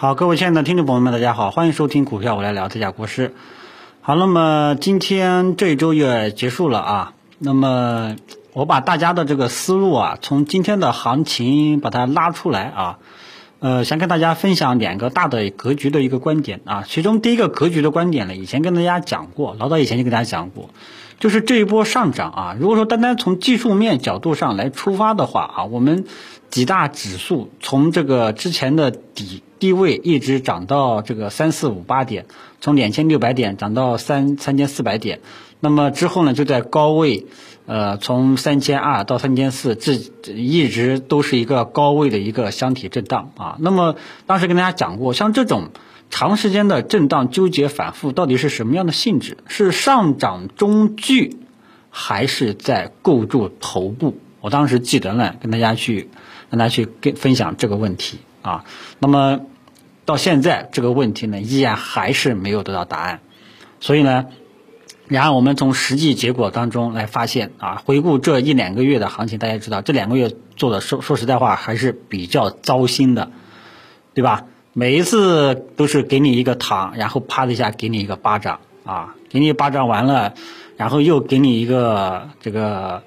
好，各位亲爱的听众朋友们，大家好，欢迎收听股票我来聊，这家国师。好，那么今天这一周也结束了啊。那么我把大家的这个思路啊，从今天的行情把它拉出来啊。呃，想跟大家分享两个大的格局的一个观点啊。其中第一个格局的观点呢，以前跟大家讲过，老早以前就跟大家讲过，就是这一波上涨啊，如果说单单从技术面角度上来出发的话啊，我们几大指数从这个之前的底低位一直涨到这个三四五八点，从两千六百点涨到三三千四百点，那么之后呢，就在高位。呃，从三千二到三千四，这一直都是一个高位的一个箱体震荡啊。那么当时跟大家讲过，像这种长时间的震荡纠结反复，到底是什么样的性质？是上涨中距，还是在构筑头部？我当时记得呢，跟大家去，跟大家去跟分享这个问题啊。那么到现在这个问题呢，依然还是没有得到答案，所以呢。然后我们从实际结果当中来发现啊，回顾这一两个月的行情，大家知道这两个月做的说说实在话还是比较糟心的，对吧？每一次都是给你一个糖，然后啪的一下给你一个巴掌啊，给你巴掌完了，然后又给你一个这个，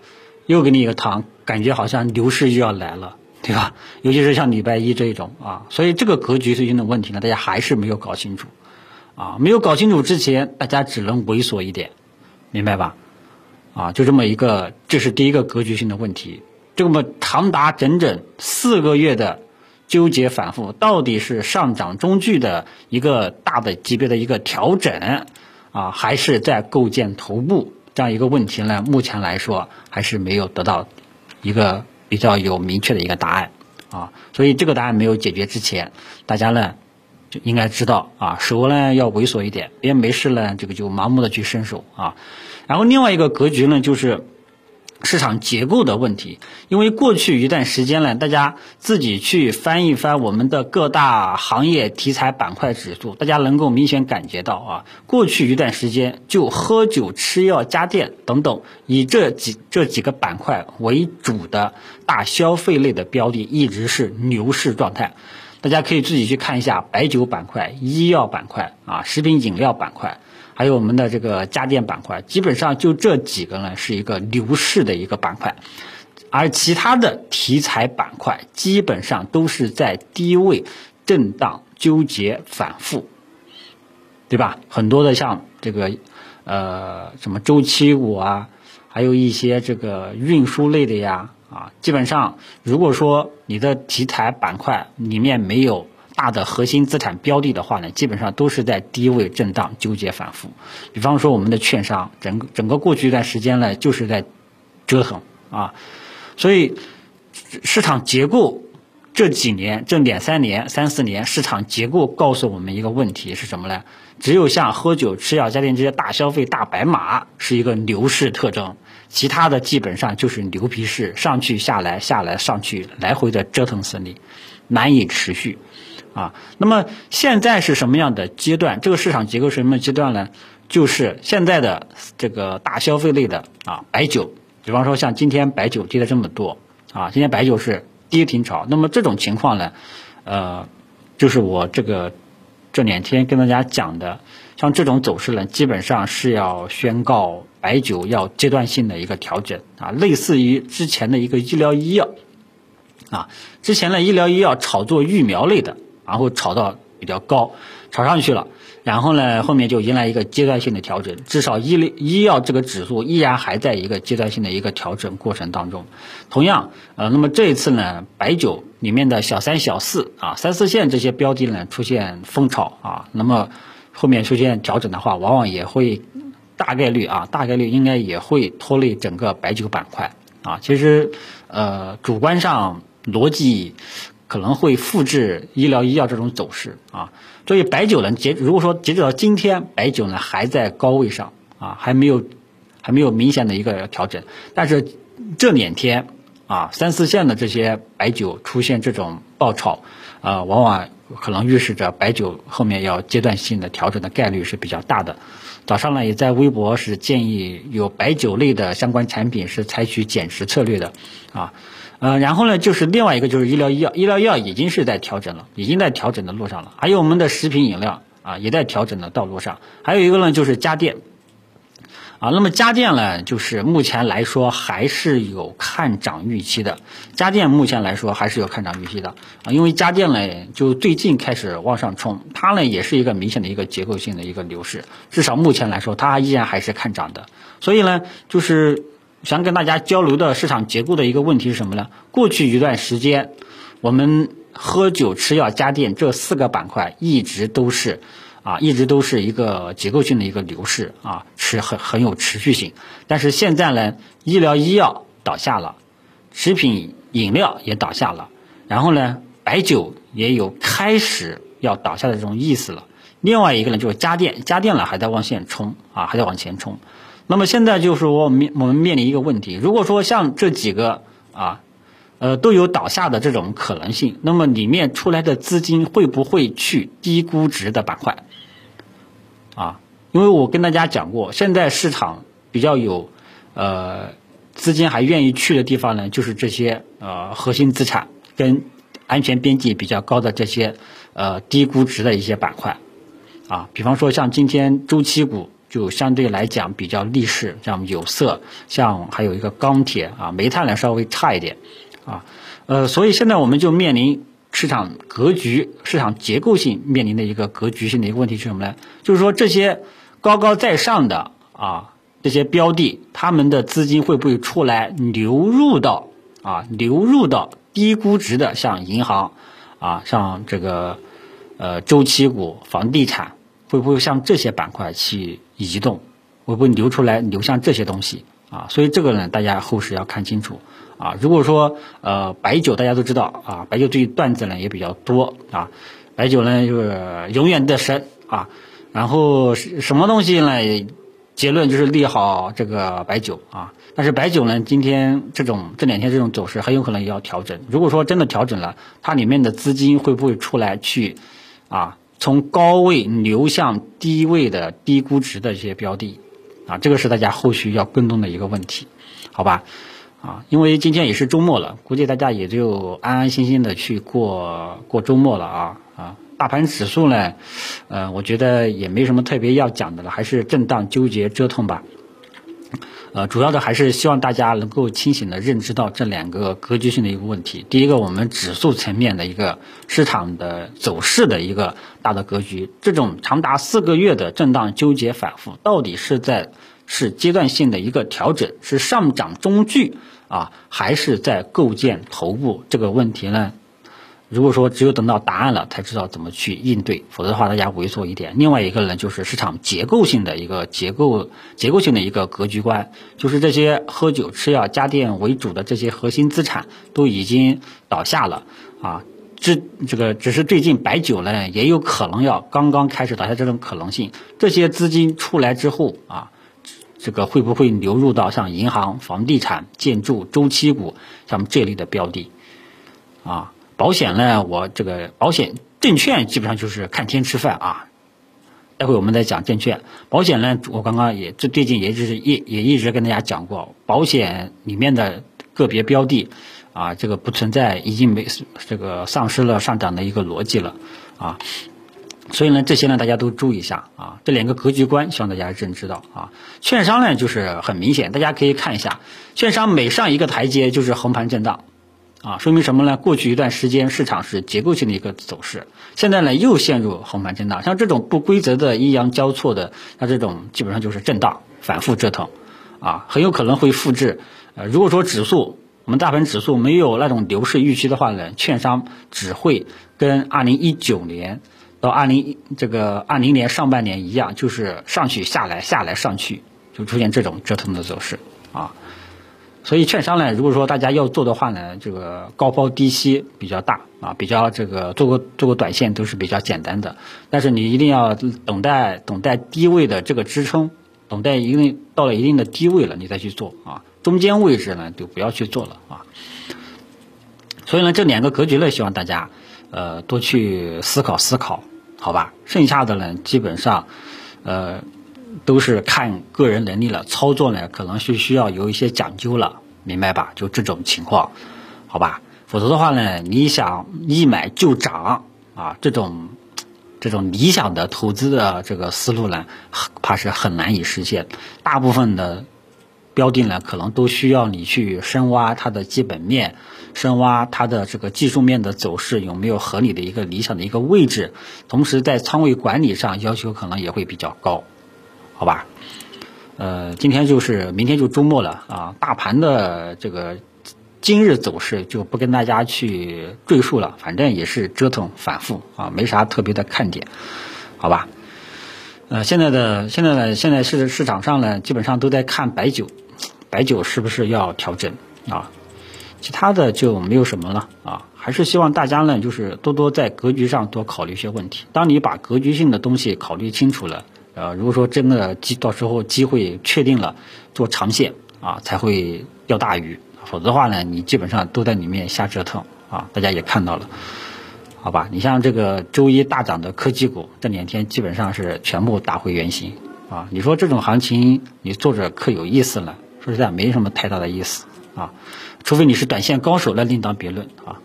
又给你一个糖，感觉好像牛市又要来了，对吧？尤其是像礼拜一这一种啊，所以这个格局最近的问题呢，大家还是没有搞清楚。啊，没有搞清楚之前，大家只能猥琐一点，明白吧？啊，就这么一个，这是第一个格局性的问题。这么长达整整四个月的纠结反复，到底是上涨中距的一个大的级别的一个调整啊，还是在构建头部这样一个问题呢？目前来说，还是没有得到一个比较有明确的一个答案啊。所以这个答案没有解决之前，大家呢？就应该知道啊，手呢要猥琐一点，别没事呢，这个就盲目的去伸手啊。然后另外一个格局呢，就是市场结构的问题。因为过去一段时间呢，大家自己去翻一翻我们的各大行业题材板块指数，大家能够明显感觉到啊，过去一段时间就喝酒、吃药、家电等等，以这几这几个板块为主的大消费类的标的，一直是牛市状态。大家可以自己去看一下白酒板块、医药板块啊、食品饮料板块，还有我们的这个家电板块，基本上就这几个呢是一个牛市的一个板块，而其他的题材板块基本上都是在低位震荡纠结反复，对吧？很多的像这个呃什么周期股啊，还有一些这个运输类的呀。啊，基本上，如果说你的题材板块里面没有大的核心资产标的的话呢，基本上都是在低位震荡纠结反复。比方说我们的券商，整个整个过去一段时间呢，就是在折腾啊。所以市场结构这几年这两三年、三四年，市场结构告诉我们一个问题是什么呢？只有像喝酒、吃药、家电这些大消费大白马是一个牛市特征。其他的基本上就是牛皮市上去下来下来上去来回的折腾死你，难以持续，啊，那么现在是什么样的阶段？这个市场结构是什么阶段呢？就是现在的这个大消费类的啊，白酒，比方说像今天白酒跌了这么多啊，今天白酒是跌停潮。那么这种情况呢，呃，就是我这个这两天跟大家讲的，像这种走势呢，基本上是要宣告。白酒要阶段性的一个调整啊，类似于之前的一个医疗医药啊，之前的医疗医药炒作疫苗类的，然后炒到比较高，炒上去了，然后呢后面就迎来一个阶段性的调整，至少医疗医药这个指数依然还在一个阶段性的一个调整过程当中。同样，呃，那么这一次呢，白酒里面的小三小四啊，三四线这些标的呢出现疯炒啊，那么后面出现调整的话，往往也会。大概率啊，大概率应该也会拖累整个白酒板块啊。其实，呃，主观上逻辑可能会复制医疗医药这种走势啊。所以白酒呢，截如果说截止到今天，白酒呢还在高位上啊，还没有还没有明显的一个调整。但是这两天啊，三四线的这些白酒出现这种爆炒啊，往往可能预示着白酒后面要阶段性的调整的概率是比较大的。早上呢，也在微博是建议有白酒类的相关产品是采取减持策略的，啊，呃，然后呢，就是另外一个就是医疗医药，医疗医药已经是在调整了，已经在调整的路上了。还有我们的食品饮料啊，也在调整的道路上。还有一个呢，就是家电。啊，那么家电呢，就是目前来说还是有看涨预期的。家电目前来说还是有看涨预期的啊，因为家电呢就最近开始往上冲，它呢也是一个明显的一个结构性的一个牛市，至少目前来说它依然还是看涨的。所以呢，就是想跟大家交流的市场结构的一个问题是什么呢？过去一段时间，我们喝酒、吃药、家电这四个板块一直都是。啊，一直都是一个结构性的一个牛市啊，是很很有持续性。但是现在呢，医疗医药倒下了，食品饮料也倒下了，然后呢，白酒也有开始要倒下的这种意思了。另外一个呢，就是家电，家电呢还在往前冲啊，还在往前冲。那么现在就是我面我们面临一个问题，如果说像这几个啊。呃，都有倒下的这种可能性。那么里面出来的资金会不会去低估值的板块？啊，因为我跟大家讲过，现在市场比较有呃资金还愿意去的地方呢，就是这些呃核心资产跟安全边际比较高的这些呃低估值的一些板块。啊，比方说像今天周期股就相对来讲比较逆势，像有色，像还有一个钢铁啊，煤炭呢稍微差一点。啊，呃，所以现在我们就面临市场格局、市场结构性面临的一个格局性的一个问题是什么呢？就是说这些高高在上的啊这些标的，他们的资金会不会出来流入到啊流入到低估值的像银行啊像这个呃周期股、房地产，会不会向这些板块去移动？会不会流出来流向这些东西啊？所以这个呢，大家后市要看清楚。啊，如果说呃白酒大家都知道啊，白酒这段子呢也比较多啊，白酒呢就是永远的神啊，然后什么东西呢？结论就是利好这个白酒啊，但是白酒呢今天这种这两天这种走势很有可能要调整。如果说真的调整了，它里面的资金会不会出来去啊，从高位流向低位的低估值的一些标的啊，这个是大家后续要跟踪的一个问题，好吧？啊，因为今天也是周末了，估计大家也就安安心心的去过过周末了啊啊！大盘指数呢，呃，我觉得也没什么特别要讲的了，还是震荡纠结折腾吧。呃，主要的还是希望大家能够清醒的认知到这两个格局性的一个问题。第一个，我们指数层面的一个市场的走势的一个大的格局，这种长达四个月的震荡纠结反复，到底是在是阶段性的一个调整，是上涨中距。啊，还是在构建头部这个问题呢？如果说只有等到答案了才知道怎么去应对，否则的话大家猥琐一点。另外一个呢，就是市场结构性的一个结构结构性的一个格局观，就是这些喝酒、吃药、家电为主的这些核心资产都已经倒下了啊。这这个只是最近白酒呢，也有可能要刚刚开始倒下这种可能性。这些资金出来之后啊。这个会不会流入到像银行、房地产、建筑、周期股，像这类的标的？啊，保险呢？我这个保险、证券基本上就是看天吃饭啊。待会我们再讲证券、保险呢。我刚刚也这最近也就是一也一直跟大家讲过，保险里面的个别标的啊，这个不存在已经没这个丧失了上涨的一个逻辑了啊。所以呢，这些呢，大家都注意一下啊。这两个格局观，希望大家认知到啊。券商呢，就是很明显，大家可以看一下，券商每上一个台阶就是横盘震荡，啊，说明什么呢？过去一段时间市场是结构性的一个走势，现在呢又陷入横盘震荡。像这种不规则的阴阳交错的，像这种基本上就是震荡反复折腾，啊，很有可能会复制。呃，如果说指数我们大盘指数没有那种牛市预期的话呢，券商只会跟二零一九年。到二零这个二零年上半年一样，就是上去下来下来上去，就出现这种折腾的走势啊。所以券商呢，如果说大家要做的话呢，这个高抛低吸比较大啊，比较这个做个做个短线都是比较简单的。但是你一定要等待等待低位的这个支撑，等待一定到了一定的低位了，你再去做啊。中间位置呢就不要去做了啊。所以呢，这两个格局呢，希望大家呃多去思考思考。好吧，剩下的呢，基本上，呃，都是看个人能力了。操作呢，可能是需要有一些讲究了，明白吧？就这种情况，好吧？否则的话呢，你想一买就涨啊，这种这种理想的投资的这个思路呢，怕是很难以实现。大部分的标的呢，可能都需要你去深挖它的基本面，深挖它的这个技术面的走势有没有合理的一个理想的一个位置，同时在仓位管理上要求可能也会比较高，好吧？呃，今天就是明天就周末了啊，大盘的这个今日走势就不跟大家去赘述了，反正也是折腾反复啊，没啥特别的看点，好吧？呃，现在的现在呢，现在市市场上呢，基本上都在看白酒，白酒是不是要调整啊？其他的就没有什么了啊，还是希望大家呢，就是多多在格局上多考虑一些问题。当你把格局性的东西考虑清楚了。呃，如果说真的机到时候机会确定了，做长线啊才会钓大鱼，否则的话呢，你基本上都在里面瞎折腾啊。大家也看到了，好吧？你像这个周一大涨的科技股，这两天基本上是全部打回原形啊。你说这种行情，你做着可有意思了？说实在，没什么太大的意思啊。除非你是短线高手，那另当别论啊。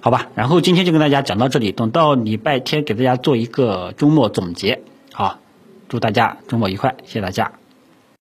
好吧，然后今天就跟大家讲到这里，等到礼拜天给大家做一个周末总结，祝大家周末愉快，谢谢大家。